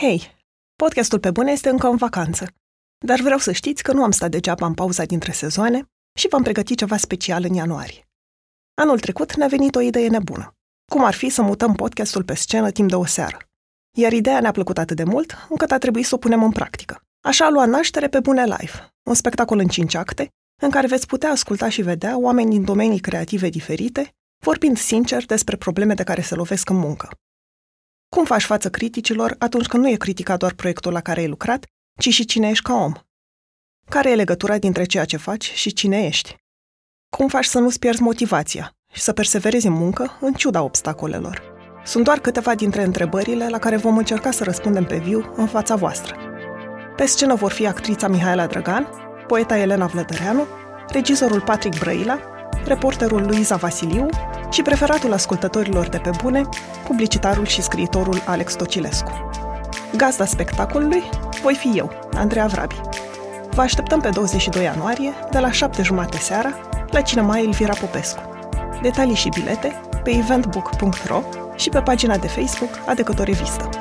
Hei, podcastul pe bune este încă în vacanță, dar vreau să știți că nu am stat degeaba în pauza dintre sezoane și v-am pregătit ceva special în ianuarie. Anul trecut ne-a venit o idee nebună. Cum ar fi să mutăm podcastul pe scenă timp de o seară? Iar ideea ne-a plăcut atât de mult, încât a trebuit să o punem în practică. Așa a luat naștere pe Bune Live, un spectacol în cinci acte, în care veți putea asculta și vedea oameni din domenii creative diferite, vorbind sincer despre probleme de care se lovesc în muncă. Cum faci față criticilor atunci când nu e criticat doar proiectul la care ai lucrat, ci și cine ești ca om? Care e legătura dintre ceea ce faci și cine ești? Cum faci să nu-ți pierzi motivația și să perseverezi în muncă în ciuda obstacolelor? Sunt doar câteva dintre întrebările la care vom încerca să răspundem pe viu în fața voastră. Pe scenă vor fi actrița Mihaela Drăgan, poeta Elena Vlădăreanu, regizorul Patrick Brăila, reporterul Luiza Vasiliu și preferatul ascultătorilor de pe bune, publicitarul și scriitorul Alex Tocilescu. Gazda spectacolului voi fi eu, Andreea Vrabi. Vă așteptăm pe 22 ianuarie, de la 7 jumate seara, la Cinema Elvira Popescu. Detalii și bilete pe eventbook.ro și pe pagina de Facebook a Decător Revistă.